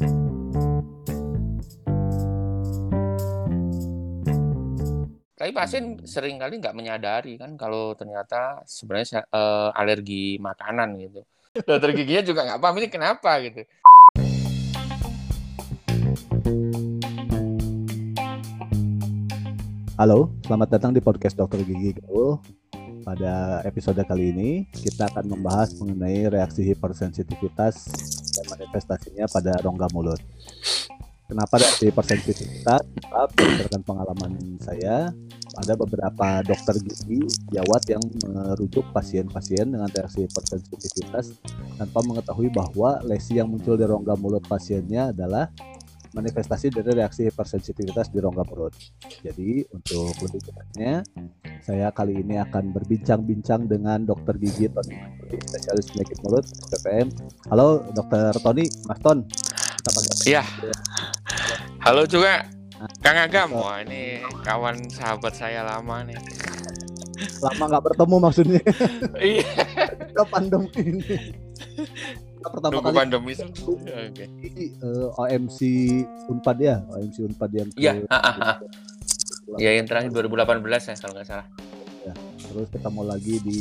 Tapi pasien sering kali nggak menyadari kan kalau ternyata sebenarnya uh, alergi makanan gitu. Dokter giginya juga nggak paham ini kenapa gitu. Halo, selamat datang di podcast Dokter Gigi Gaul. Pada episode kali ini, kita akan membahas mengenai reaksi hipersensitivitas manifestasinya pada rongga mulut. Kenapa reaksi hipersensitivitas? Berdasarkan pengalaman saya, ada beberapa dokter gigi jawat yang merujuk pasien-pasien dengan reaksi hipersensitivitas tanpa mengetahui bahwa lesi yang muncul di rongga mulut pasiennya adalah manifestasi dari reaksi hipersensitivitas di rongga mulut. Jadi untuk lebih jelasnya, saya kali ini akan berbincang-bincang dengan dokter gigi Tony spesialis penyakit mulut PPM. Halo dokter Tony, Mas Ton. Iya. Halo juga Kang Agam. Wah, ini kawan sahabat saya lama nih. Lama nggak bertemu maksudnya. Iya. Ke pandemi ini. Pertama Nunggu kali pandemi itu. Oke. Uh, OMC Unpad ya, OMC Unpad yang Iya, Iya, yang terakhir 2018 ya kalau nggak salah. Ya, terus ketemu lagi di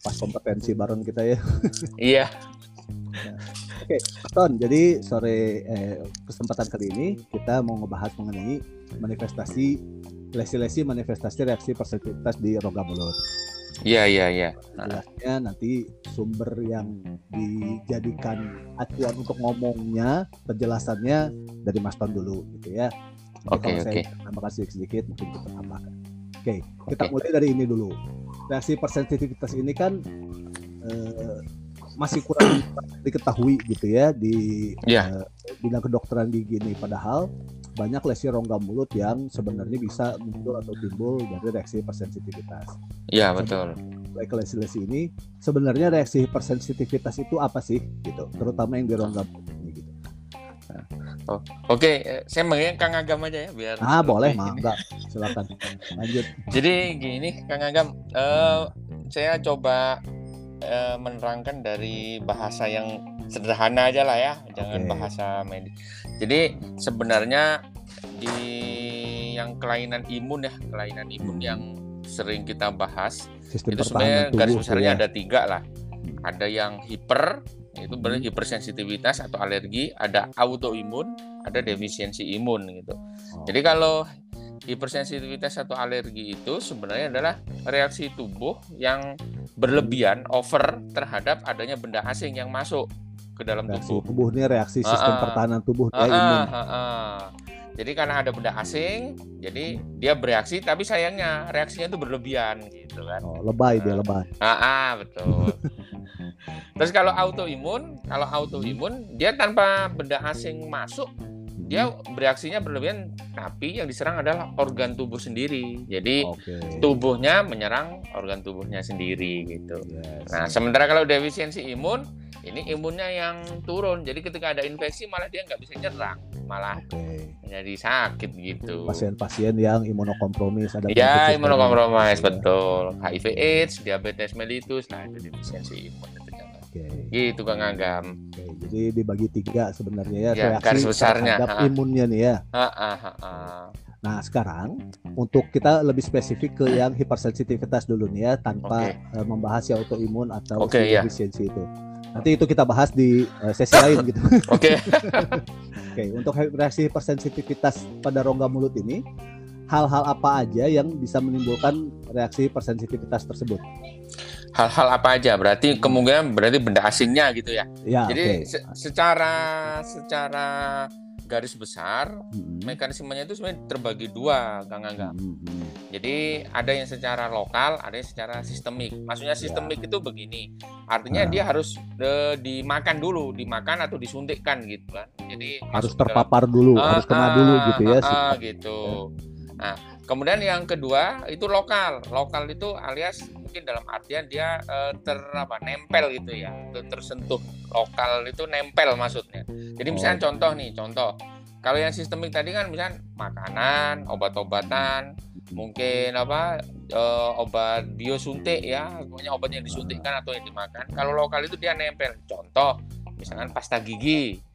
pas kompetensi bareng kita ya. Iya. Oke, okay, Ton. Jadi sore eh, kesempatan kali ini kita mau ngebahas mengenai manifestasi lesi-lesi manifestasi reaksi persentivitas di rongga mulut. Iya iya iya. Jelasnya nanti sumber yang dijadikan acuan untuk ngomongnya penjelasannya dari Mas Ton dulu gitu ya. Oke oke. Okay, Tambahkan sedikit sedikit mungkin kita tambahkan. Oke, okay, kita okay. mulai dari ini dulu. Reaksi persensitivitas ini kan eh, masih kurang diketahui gitu ya di yeah. uh, bidang kedokteran gigi ini padahal banyak lesi rongga mulut yang sebenarnya bisa muncul atau timbul dari reaksi hipersensitivitas. Iya betul. Baik lesi-lesi ini sebenarnya reaksi hipersensitivitas itu apa sih gitu, terutama yang di rongga mulut ini gitu. Nah. Oh, Oke, okay. saya mengingat Kang Agam aja ya biar. Ah boleh, maaf enggak, silakan lanjut. Jadi gini Kang Agam, uh, saya coba uh, menerangkan dari bahasa yang sederhana aja lah ya, jangan okay. bahasa medis. Jadi sebenarnya di yang kelainan imun ya, kelainan imun hmm. yang sering kita bahas Sistem itu sebenarnya garis besarnya ya. ada tiga lah. Ada yang hiper, itu berarti hmm. hipersensitivitas atau alergi, ada autoimun, ada defisiensi imun gitu. Oh. Jadi kalau hipersensitivitas atau alergi itu sebenarnya adalah reaksi tubuh yang berlebihan over terhadap adanya benda asing yang masuk ke dalam reaksi tubuh. Tubuh ini reaksi sistem uh, pertahanan tubuh uh, uh, uh, uh. Jadi karena ada benda asing, jadi dia bereaksi tapi sayangnya reaksinya itu berlebihan gitu kan. Oh, lebay uh, dia lebay. Ah, betul. Terus kalau autoimun, kalau autoimun dia tanpa benda asing masuk dia bereaksinya berlebihan tapi yang diserang adalah organ tubuh sendiri jadi okay. tubuhnya menyerang organ tubuhnya sendiri gitu yes. nah sementara kalau defisiensi imun ini imunnya yang turun jadi ketika ada infeksi malah dia nggak bisa nyerang malah okay. jadi sakit gitu pasien-pasien yang imunokompromis ada ya imunokompromis betul HIV AIDS diabetes mellitus nah itu defisiensi imun. Okay. Gitu Kang Agam. Oke, jadi dibagi tiga sebenarnya ya, ya reaksi garis besarnya terhadap ha. imunnya nih ya. Ha, ha, ha, ha. Nah sekarang untuk kita lebih spesifik ke yang hipersensitivitas dulu nih ya tanpa okay. uh, membahas yang autoimun atau okay, ya. efisiensi itu. Nanti itu kita bahas di uh, sesi lain gitu. Oke. Oke, untuk reaksi hipersensitivitas pada rongga mulut ini, hal-hal apa aja yang bisa menimbulkan reaksi hipersensitivitas tersebut? Hal-hal apa aja berarti kemungkinan berarti benda asingnya gitu ya, ya jadi okay. se secara secara garis besar hmm. mekanismenya itu sebenarnya terbagi dua Kang Angga hmm. jadi ada yang secara lokal ada yang secara sistemik maksudnya ya. sistemik ya. itu begini artinya nah. dia harus de, dimakan dulu dimakan atau disuntikkan gitu kan jadi harus terpapar dulu uh, harus kena uh, dulu gitu ya uh, uh, gitu nah kemudian yang kedua itu lokal. Lokal itu alias mungkin dalam artian dia uh, ter apa nempel gitu ya. Tersentuh. Lokal itu nempel maksudnya. Jadi misalnya oh. contoh nih contoh. Kalau yang sistemik tadi kan misalnya makanan obat-obatan mungkin apa uh, obat biosuntik ya. Pokoknya obat yang disuntikkan atau yang dimakan. Kalau lokal itu dia nempel. Contoh misalkan pasta gigi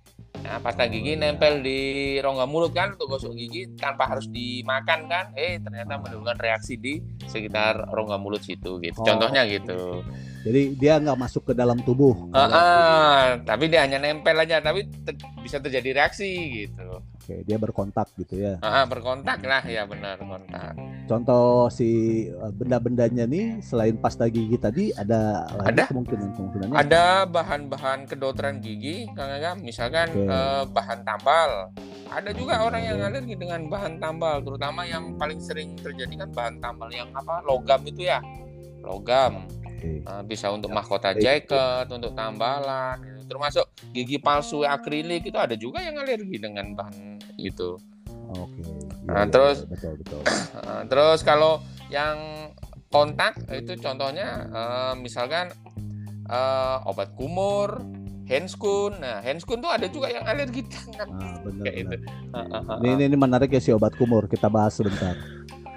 Nah, pasta gigi nempel di rongga mulut kan untuk gosok gigi tanpa harus dimakan kan. Eh, ternyata menimbulkan reaksi di sekitar rongga mulut situ gitu. Oh. Contohnya gitu. Jadi dia nggak masuk ke dalam tubuh. Ah, ah, tapi dia hanya nempel aja, tapi te- bisa terjadi reaksi gitu. Oke, dia berkontak gitu ya. Ah, berkontak lah ya benar kontak. Contoh si eh, benda-bendanya nih selain pasta gigi tadi ada Ada. kemungkinan kemungkinannya. Ada bahan-bahan kedokteran gigi, Kang Agam, misalkan Oke. eh, bahan tambal. Ada juga orang yang alergi dengan bahan tambal, terutama yang paling sering terjadi kan bahan tambal yang apa? Logam itu ya. Logam. Oke. Eh, bisa untuk mahkota Baik. jaket, untuk tambalan, gitu. Termasuk gigi palsu akrilik itu ada juga yang alergi dengan bahan itu. Oke. Nah, Iya, iya, terus- betul betul. Eh, terus kalau yang kontak itu contohnya eh, misalkan eh, obat kumur, handscoon. Nah, handscoon tuh ada juga yang alergi tangan Nah, kayak itu. Ah, ah, ah, Ini, ini ini menarik ya si obat kumur. Kita bahas sebentar.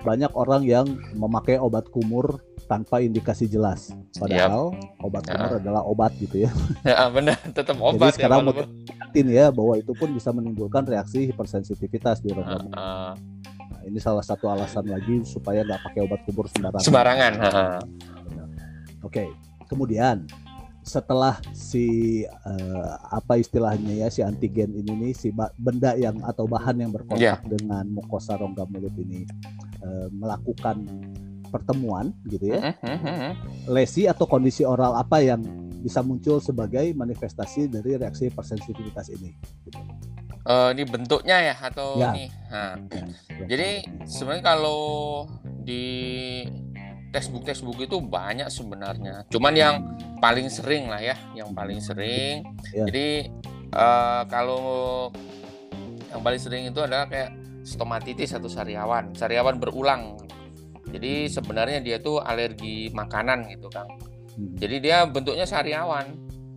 Banyak orang yang memakai obat kumur tanpa indikasi jelas. Padahal obat kumur adalah obat gitu ya. Ya, benar, tetap obat ya. sekarang walaupun- Yakin ya bahwa itu pun bisa menimbulkan reaksi hipersensitivitas di rongga mulut. ah, Nah, ini salah satu alasan lagi supaya nggak pakai obat kumur sembarangan. sembarangan. ah. Oke, kemudian setelah si eh, apa istilahnya ya si antigen ini nih si benda yang atau bahan yang berkontak Iya. dengan mukosa rongga mulut ini eh, melakukan pertemuan gitu ya, hmm, hmm, hmm. lesi atau kondisi oral apa yang bisa muncul sebagai manifestasi dari reaksi hipersensitivitas ini? Gitu. Eh, ini bentuknya ya atau Ya. ini. Nah, Jadi sebenarnya kalau di textbook textbook itu banyak sebenarnya. Cuman yang paling sering lah ya, yang paling sering. Ya. Jadi eh, kalau yang paling sering itu adalah kayak stomatitis atau sariawan, sariawan berulang. Jadi sebenarnya dia tuh alergi makanan gitu kan. Hmm. Jadi dia bentuknya sariawan.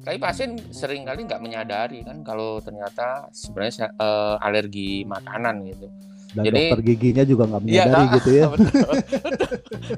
Tapi pasien sering kali nggak menyadari kan kalau ternyata sebenarnya eh, alergi makanan gitu. Dan jadi- dokter giginya juga nggak Iya, menyadari ah, gitu ya. betul, betul.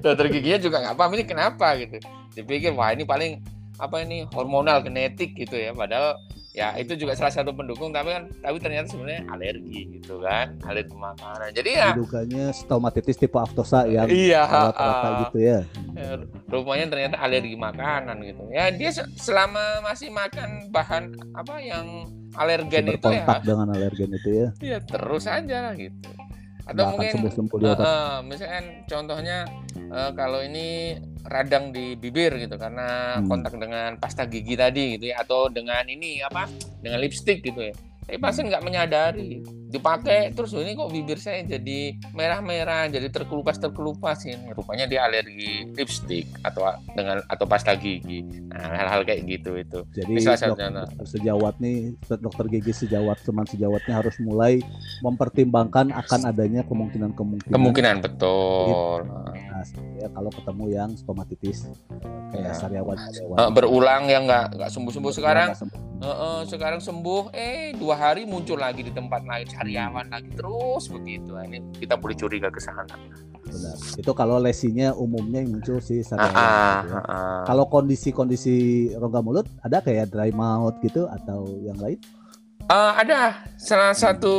Dokter giginya juga nggak paham ini kenapa gitu. Dipikir wah ini paling apa ini hormonal genetik gitu ya. Padahal ya itu juga salah satu pendukung tapi kan tapi ternyata sebenarnya alergi gitu kan, alergi makanan. Jadi ya Diduganya stomatitis tipe aftosa yang iya rata-rata ah, gitu ya. eh, rupanya ternyata alergi makanan gitu. Ya dia se- selama masih makan bahan apa yang alergen itu ya, dengan alergen itu ya. ya terus aja lah gitu. Atau mungkin sembuh-sembuh di Eh, otak. eh, misalkan contohnya eh, kalau ini radang di bibir gitu karena Hmm. kontak dengan pasta gigi tadi gitu ya atau dengan ini apa dengan lipstick gitu ya. Tapi pasien nggak menyadari. Dipakai terus "Oh, ini kok bibir saya jadi merah-merah jadi terkelupas terkelupas ini rupanya dia alergi lipstick atau dengan atau pasta gigi. Nah hal-hal kayak gitu itu. Jadi dokter, sejawat nih, dokter gigi sejawat, teman sejawatnya harus mulai mempertimbangkan akan adanya kemungkinan-kemungkinan. Kemungkinan betul. Nah, ya, kalau ketemu yang stomatitis kayak Ya. sariawan sariawan. Eh, berulang yang nggak nggak sembuh-sembuh sekarang? Nggak sembuh. Heeh, sekarang sembuh, eh dua hari muncul lagi di tempat lain sariawan lagi terus begitu. Ini kita boleh curiga ke sana. Benar. Itu kalau lesinya umumnya yang muncul si Ah, sariawan. ah, gitu ya. ah, ah. Kalau kondisi-kondisi rongga mulut ada kayak dry mouth gitu atau yang lain? Eh, ada salah satu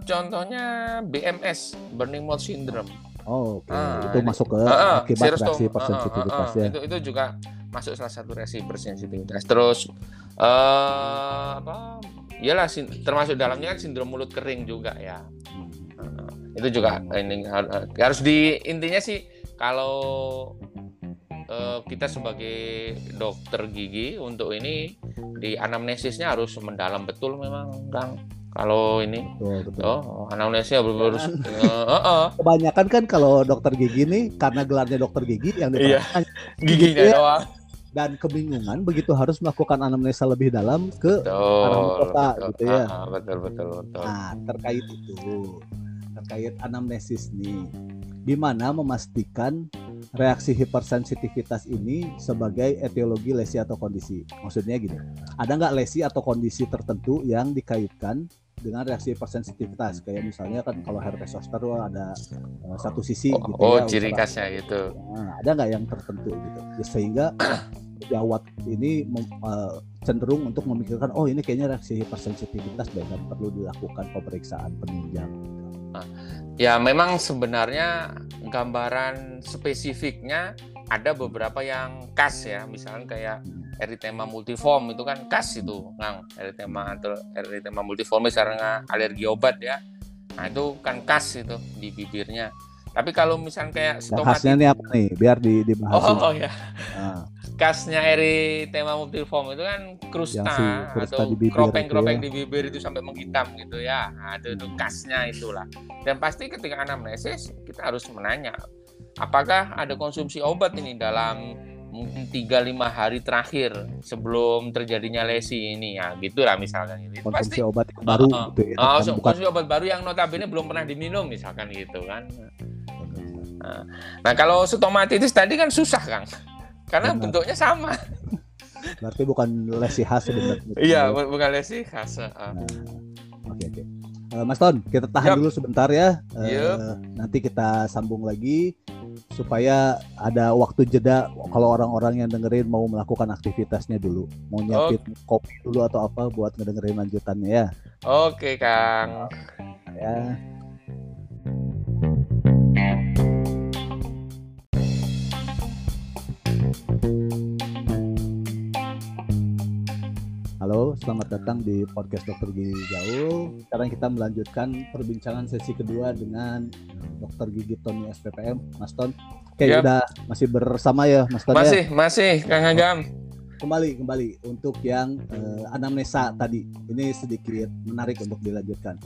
contohnya BMS burning mouth syndrome. Oh, oke. Ah, itu ini- masuk ke Ah, ah, akibat reaksi tuh. Ah, ah, ah, ah. ya. Itu itu juga masuk salah satu reaksi hipersensitivitas. Terus eh apa? Iyalah sin- termasuk dalamnya kan sindrom mulut kering juga ya. Hmm. Heeh. itu juga ini har- harus di intinya sih kalau eh, kita sebagai dokter gigi untuk ini di anamnesisnya harus mendalam betul memang Kang kalau ini Betul, betul. oh anamnesisnya harus eh, eh, eh, Kebanyakan kan kalau dokter gigi nih karena gelarnya dokter gigi yang Iya. diperhatikan giginya Iya. doang dan kebingungan begitu harus melakukan anamnesa lebih dalam ke betul mahkota betul, gitu ya. Ah, betul betul betul Nah, terkait itu, terkait anamnesis nih, di mana memastikan reaksi hipersensitivitas ini sebagai etiologi lesi atau kondisi. Maksudnya gini, ada nggak lesi atau kondisi tertentu yang dikaitkan dengan reaksi hipersensitivitas? Kayak misalnya kan kalau herpes zoster ada eh, satu sisi oh, gitu oh ya, ciri khasnya gitu Nah, ada nggak yang tertentu gitu? Ya, sehingga sejawat ini eh, cenderung untuk memikirkan oh ini kayaknya reaksi hipersensitivitas dan perlu dilakukan pemeriksaan penunjang. Ya memang sebenarnya gambaran spesifiknya ada beberapa yang khas ya, misalnya kayak eritema multiform itu kan khas itu, ngang eritema atau eritema multiform karena alergi obat ya. Nah itu kan khas itu di bibirnya. Tapi kalau misalnya kayak stomatitis, khasnya ini apa nih? Biar di, dibahas. Oh, oh ya. Nah. Khasnya eritema multiform itu kan krusta, si krusta atau kropeng-kropeng di, ya. di bibir itu sampai menghitam gitu ya. Nah, itu, itu khasnya itulah. Dan pasti ketika anamnesis kita harus menanya apakah ada konsumsi obat ini dalam mungkin tiga lima hari terakhir sebelum terjadinya lesi ini ya gitulah misalkan itu konsumsi pasti, obat baru uh, gitu ya, uh, bukan... konsumsi obat baru yang notabene belum pernah diminum misalkan gitu kan nah, nah kalau stomatitis tadi kan susah kang karena Benar. bentuknya sama berarti bukan lesi khas sebenarnya iya bukan lesi khas uh. nah, oke oke uh, Mas Ton kita tahan yep. dulu sebentar ya uh, yep. nanti kita sambung lagi supaya ada waktu jeda kalau orang-orang yang dengerin mau melakukan aktivitasnya dulu mau nyiapin oh. kopi dulu atau apa buat ngedengerin lanjutannya ya oke Kang ya selamat datang di podcast Dokter Gigi Gaul. Sekarang kita melanjutkan perbincangan sesi kedua dengan Dokter Gigi Tony SPPM, Mas Ton. Oke, yep. udah masih bersama ya, Mas Ton Masih, ya? masih, Kang Agam. Kembali, kembali untuk yang uh, anamnesa tadi. Ini sedikit menarik untuk dilanjutkan.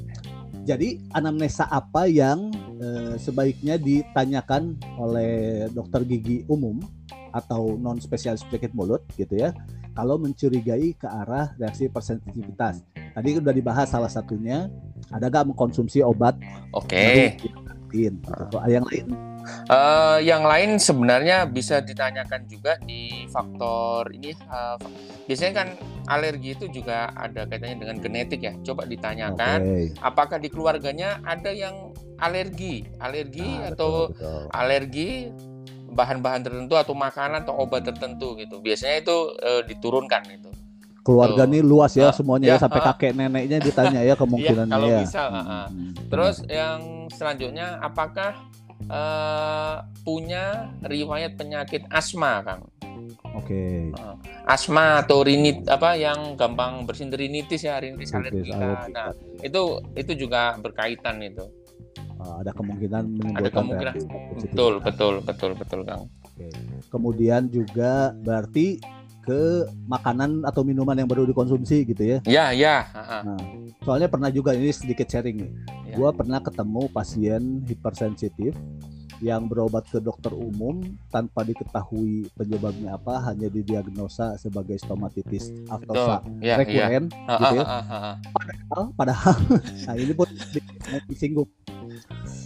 Jadi anamnesa apa yang uh, sebaiknya ditanyakan oleh dokter gigi umum atau non spesialis penyakit mulut gitu ya kalau mencurigai ke arah reaksi persensitivitas. Tadi sudah dibahas salah satunya ada gak mengkonsumsi obat? Oke. Okay. Gitu. Yang lain? Uh, yang lain sebenarnya bisa ditanyakan juga di faktor ini. Uh, biasanya kan alergi itu juga ada kaitannya dengan genetik ya. Coba ditanyakan okay. apakah di keluarganya ada yang alergi, alergi nah, atau betul, betul. alergi bahan-bahan tertentu atau makanan atau obat tertentu gitu. Biasanya itu e, diturunkan itu. Keluarga nih luas ya uh, semuanya ya, ya sampai uh, kakek neneknya ditanya ya kemungkinannya ya. Kalau ya. bisa. Uh, uh. Terus yang selanjutnya apakah uh, punya riwayat penyakit asma, Kang? Oke. Okay. Uh, asma atau rinit apa yang gampang bersin rinitis ya, rinitis alergika. Nah, itu itu juga berkaitan itu. Eh, ada kemungkinan menimbulkan ada kemungkinan. betul betul betul betul kang. Oke. kemudian juga berarti ke makanan atau minuman yang baru dikonsumsi gitu ya? Ya ya nah, soalnya pernah juga ini sedikit sharing nih. Ya. gua pernah ketemu pasien hipersensitif yang berobat ke dokter umum tanpa diketahui penyebabnya apa hanya didiagnosa sebagai stomatitis aftosa ya, rekuren ya. gitu ya. Padahal, padahal nah ini pun disinggung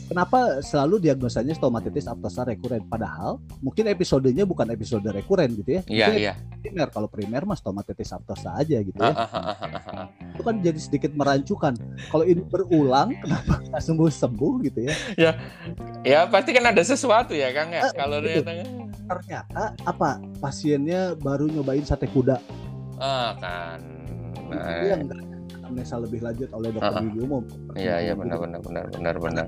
kenapa selalu diagnosanya stomatitis aftosa rekuren? Padahal mungkin episodenya bukan episode rekuren gitu ya. Iya iya. primer. Kalau primer mas stomatitis aftosa aja gitu ya. Itu kan jadi sedikit merancukan. Kalau ini berulang kenapa nggak sembuh sembuh gitu ya? Ya ya pasti kan ada sesuatu ya kang ya? Uh, kalau gitu. ternyata apa? Pasiennya baru nyobain sate kuda. Ah kan. Nah, yang anamnesa lebih lanjut oleh dokter gigi umum. Iya iya benar benar benar benar benar.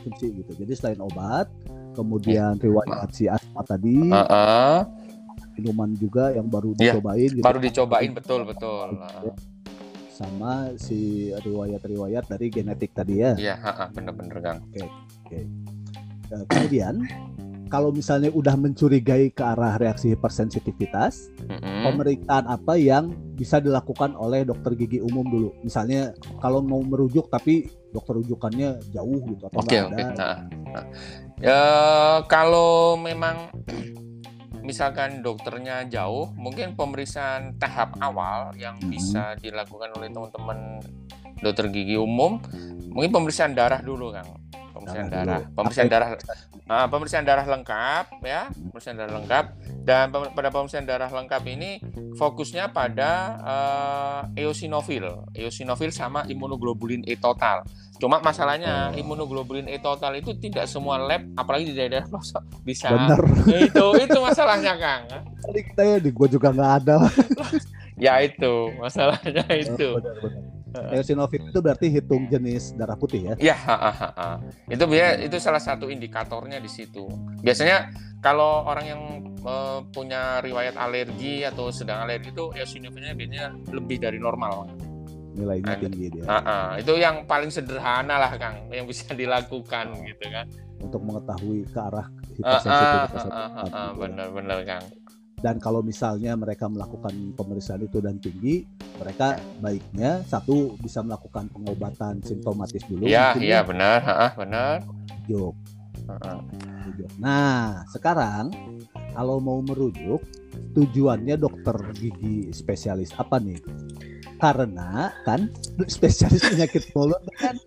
Fungsi gitu. Jadi selain obat, kemudian iya. riwayat si asma tadi, uh -uh. minuman juga yang baru iya, dicobain. Gitu. Baru dicobain betul betul. Sama si riwayat-riwayat dari genetik tadi ya. Iya, benar-benar Kang. Oke. Oke. Uh, kemudian kalau misalnya udah mencurigai ke arah reaksi hipersensitivitas, mm-hmm. pemeriksaan apa yang bisa dilakukan oleh dokter gigi umum dulu? Misalnya kalau mau merujuk tapi dokter rujukannya jauh gitu atau okay, okay. Nah, nah. Ya, kalau memang misalkan dokternya jauh, mungkin pemeriksaan tahap awal yang mm-hmm. bisa dilakukan oleh teman-teman dokter gigi umum, mungkin pemeriksaan darah dulu, Kang pemeriksaan darah, pemeriksaan darah, uh, pemeriksaan darah lengkap ya, pemeriksaan darah lengkap dan pada pemeriksaan darah lengkap ini fokusnya pada uh, eosinofil, eosinofil sama imunoglobulin E total. Cuma masalahnya oh. imunoglobulin E total itu tidak semua lab, apalagi di daerah pelosok bisa. Bener. Itu itu masalahnya Kang. Tadi kita ya di gua juga nggak ada. Ya itu masalahnya itu. benar-benar. Eosinophil itu berarti hitung jenis darah putih ya? Ya, ha. itu biasa itu salah satu indikatornya di situ. Biasanya kalau orang yang eh, punya riwayat alergi atau sedang alergi itu eosinophilnya biasanya lebih dari normal. Nilainya Ada. tinggi dia. Ha, ha. Itu yang paling sederhana lah Kang, yang bisa dilakukan gitu kan. Untuk mengetahui ke arah Ah, ah, hipersensitivitas ah, atau ah, bukan, ah, gitu ya. benar-benar Kang. Dan kalau misalnya mereka melakukan pemeriksaan itu dan tinggi, mereka baiknya satu bisa melakukan pengobatan simptomatis dulu. Iya, iya ya, benar, ha, benar. Merujuk. Nah, sekarang kalau mau merujuk, tujuannya dokter gigi spesialis apa nih? Karena kan spesialis penyakit mulut kan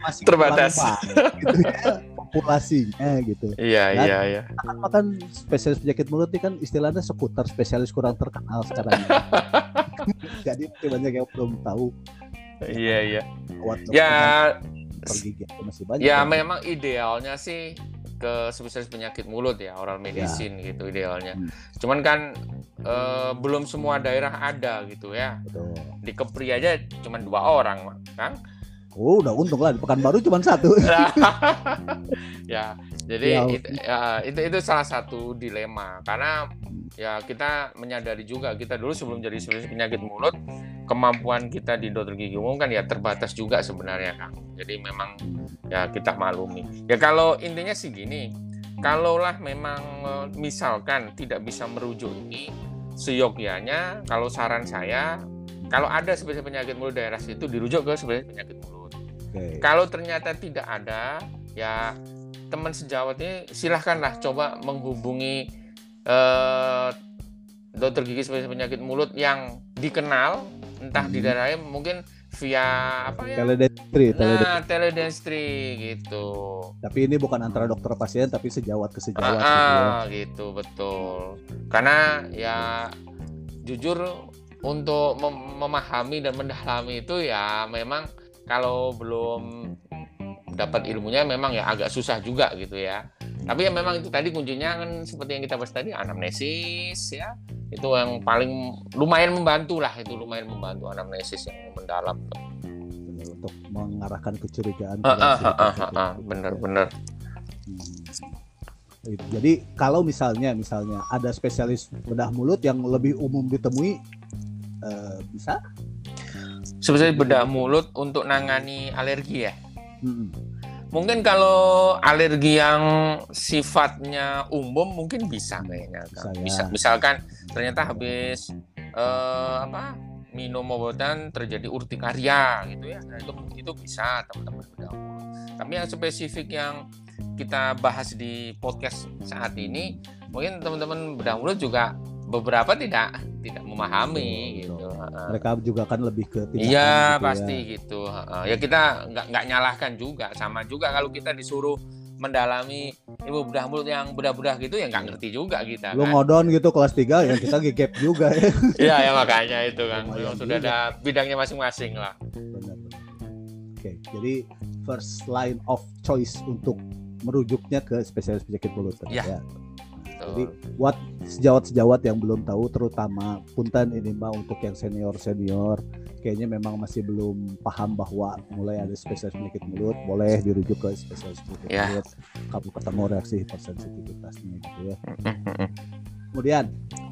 masih Terbatas. gitu ya, populasinya gitu. Iya, iya, iya. Apa kan spesialis penyakit mulut ini kan istilahnya seputar spesialis kurang terkenal sekarang. Jadi banyak yang belum tahu Iya, iya. dokter Ya, dokter gigi itu masih banyak. ya kan? memang idealnya sih ke spesialis penyakit mulut ya oral medicine gitu idealnya. Hmm. Cuman kan eh, belum semua daerah ada gitu ya. Betul. Di Kepri aja cuma dua orang, Kang. Oh, udah untung lah di Pekanbaru cuma satu. ya, jadi Ya, itu, ya, itu itu salah satu dilema karena ya kita menyadari juga kita dulu sebelum jadi spesialis penyakit mulut kemampuan kita di dokter gigi umum kan ya terbatas juga sebenarnya Kang. Jadi memang ya kita maklumi. Ya kalau intinya sih gini, kalaulah memang eh, misalkan tidak bisa merujuk ini seyogyanya kalau saran saya kalau ada spesialis penyakit mulut daerah situ dirujuk ke spesialis penyakit mulut. Oke. Kalau ternyata tidak ada, ya teman sejawat ini silahkanlah coba menghubungi eh, dokter gigi spesialis penyakit mulut yang dikenal, entah di Hmm. daerahnya mungkin via apa ya? Teledentri, teledentri. Nah, teledentry gitu. Tapi ini bukan antara dokter pasien tapi sejawat ke Ah, sejawat gitu ya. ah, gitu betul. Karena ya jujur untuk mem- memahami dan mendalami itu ya memang kalau belum dapat ilmunya memang ya agak susah juga gitu ya. Tapi ya memang itu tadi kuncinya kan seperti yang kita bahas tadi anamnesis ya. Itu yang paling lumayan membantu lah itu lumayan membantu anamnesis yang mendalam. Untuk mengarahkan kecurigaan. Ah, ah, ah, ah, ah, itu. bener-bener. Hmm. Gitu. Jadi kalau misalnya misalnya ada spesialis bedah mulut yang lebih umum ditemui eh, bisa? Sebenarnya bedah mulut untuk nangani alergi ya. Hmm. Mungkin kalau alergi yang sifatnya umum mungkin bisa kayaknya. Bisa ya. Bisa, misalkan ternyata habis eh, apa minum obatan terjadi urtikaria gitu ya. Nah, itu itu bisa teman-teman bedah mulut. Tapi yang spesifik yang kita bahas di podcast saat ini mungkin teman-teman bedah mulut juga beberapa tidak tidak memahami gitu. Mereka juga kan lebih ke Iya gitu ya. pasti gitu. Ya kita nggak nggak nyalahkan juga. Sama juga kalau kita disuruh mendalami ilmu bedah mulut yang bedah-bedah gitu ya nggak ngerti juga kita. Lu kan. ngodon gitu kelas 3 ya kita gap juga ya. Iya ya makanya itu kan. Memang sudah juga. ada bidangnya masing-masing lah. Benar. Oke, jadi first line of choice untuk merujuknya ke spesialis penyakit mulut Iya. ya. Betul. Jadi buat sejawat-sejawat yang belum tahu terutama punten ini mah untuk yang senior-senior kayaknya memang masih belum paham bahwa mulai ada spesialis penyakit mulut boleh dirujuk ke spesialis penyakit Ya. mulut kalau ketemu reaksi hipersensitivitasnya gitu ya. Kemudian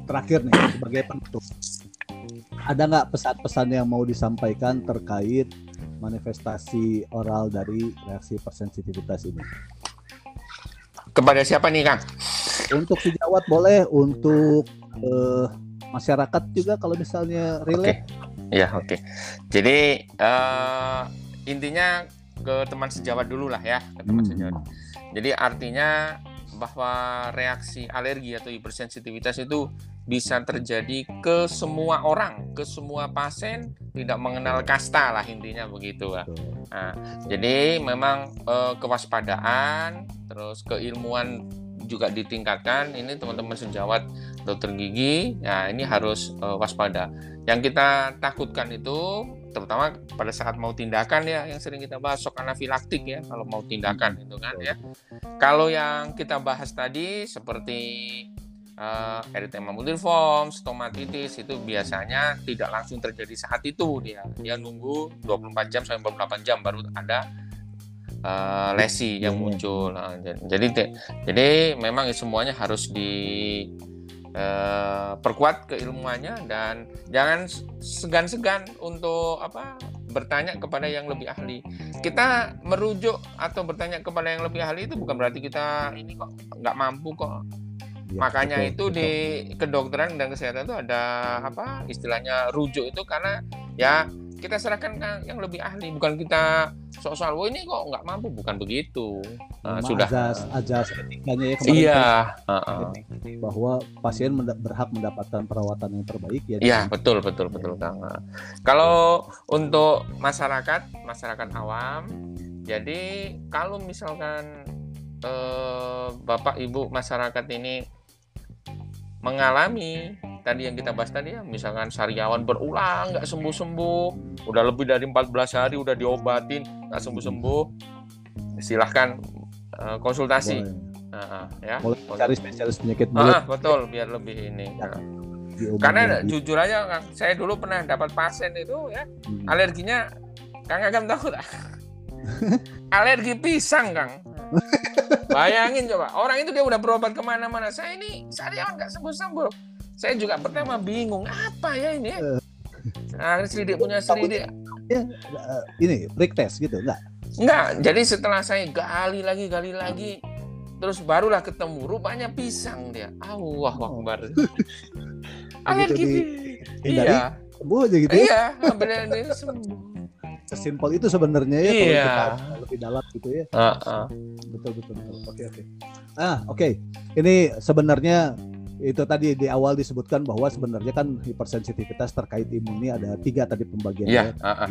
terakhir nih sebagai penutup ada nggak pesan-pesan yang mau disampaikan terkait manifestasi oral dari reaksi hipersensitivitas ini? Kepada siapa nih Kang? Untuk sejawat boleh, untuk eh, masyarakat juga kalau misalnya relate. Ya oke. Jadi eh, intinya ke teman sejawat dulu lah ya, ke teman Hmm. sejawat. Jadi artinya bahwa reaksi alergi atau hipersensitivitas itu bisa terjadi ke semua orang, ke semua pasien, tidak mengenal kasta lah intinya begitu lah. Betul. Jadi memang eh, kewaspadaan, terus keilmuan juga ditingkatkan. Ini teman-teman sejawat dokter gigi, ya ini harus eh, waspada. Yang kita takutkan itu, terutama pada saat mau tindakan ya, yang sering kita bahas shock anafilaktik ya, kalau mau tindakan itu kan ya. Kalau yang kita bahas tadi seperti uh, erythema multiforme, stomatitis itu biasanya tidak langsung terjadi saat itu dia. Dia nunggu 24 jam sampai 28 jam baru ada uh, lesi yang muncul. Nah, jadi jadi memang semuanya harus di uh, perkuat keilmuannya dan jangan segan-segan untuk apa bertanya kepada yang lebih ahli. Kita merujuk atau bertanya kepada yang lebih ahli itu bukan berarti kita ini kok nggak mampu kok Ya, Makanya betul, itu betul. di kedokteran dan kesehatan itu ada apa istilahnya rujuk itu karena ya kita serahkan ke yang lebih ahli. Bukan kita soal-soal oh ini kok nggak mampu. Bukan begitu. Uh, sudah. ajas ajas etikanya ya iya uh, uh. bahwa pasien berhak mendapatkan perawatan yang terbaik ya. Iya betul betul betul kang kalau untuk masyarakat masyarakat awam jadi kalau misalkan eh, bapak ibu masyarakat ini mengalami tadi yang kita bahas tadi ya misalkan sariawan berulang nggak sembuh sembuh udah lebih dari 14 hari udah diobatin nggak sembuh sembuh silahkan uh, konsultasi. Uh, ya. Boleh cari spesialis penyakit mulut. Uh, betul biar lebih ini ya. karena jujur aja saya dulu pernah dapat pasien itu ya hmm. alerginya Kang Agam tahu tak alergi pisang Kang. Bayangin coba, orang itu dia udah berobat ke mana-mana. Saya ini sariawan nggak sembuh-sembuh. Saya juga pertama bingung, apa ya ini ya? Nah, selidik punya selidik. Ya, ini break test gitu, enggak? Enggak, jadi setelah saya gali lagi, gali lagi, terus barulah ketemu rupanya pisang dia. Allah oh. Akbar. Alergi. Iya. Sembuh aja gitu ya? Iya, benar sembuh sesimpel itu sebenarnya ya iya. kalau kita lebih dalam gitu ya. Uh, uh. Betul betul betul. Oke okay, oke. Okay. Ah oke. Okay. Ini sebenarnya itu tadi di awal disebutkan bahwa sebenarnya kan hipersensitivitas terkait imun ini ada tiga tadi pembagiannya. Iya. Uh, uh.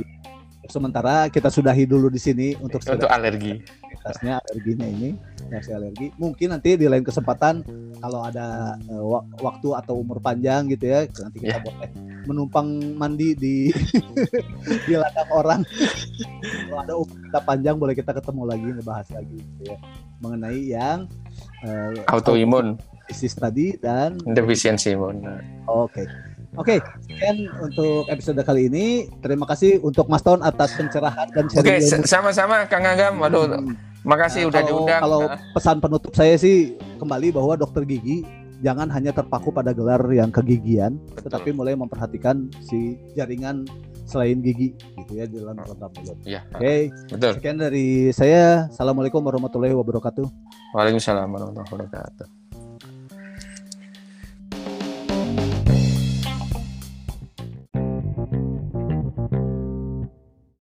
Sementara kita sudahi dulu di sini untuk untuk alergi. Alerginya alerginya ini reaksi alergi. Mungkin nanti di lain kesempatan kalau ada uh, waktu atau umur panjang gitu ya nanti kita yeah. boleh menumpang mandi di di ladang orang. Kalau ada kita panjang boleh kita ketemu lagi ngebahas lagi gitu ya mengenai yang uh, autoimun disease tadi dan defisiensi imun. Oke. Okay. Oke, okay, sekian untuk episode kali ini. Terima kasih untuk Mas Ton atas pencerahan dan. Oke, okay, sama-sama Kang Agam. Waduh, hmm. makasih nah, udah kalau, diundang. Kalau pesan penutup saya sih kembali bahwa dokter gigi jangan hanya terpaku pada gelar yang kegigian, Betul. tetapi mulai memperhatikan si jaringan selain gigi gitu ya dalam rongga mulut. Ya, Oke. Okay. Betul. Sekian dari saya. Assalamualaikum warahmatullahi wabarakatuh. Waalaikumsalam warahmatullahi wabarakatuh.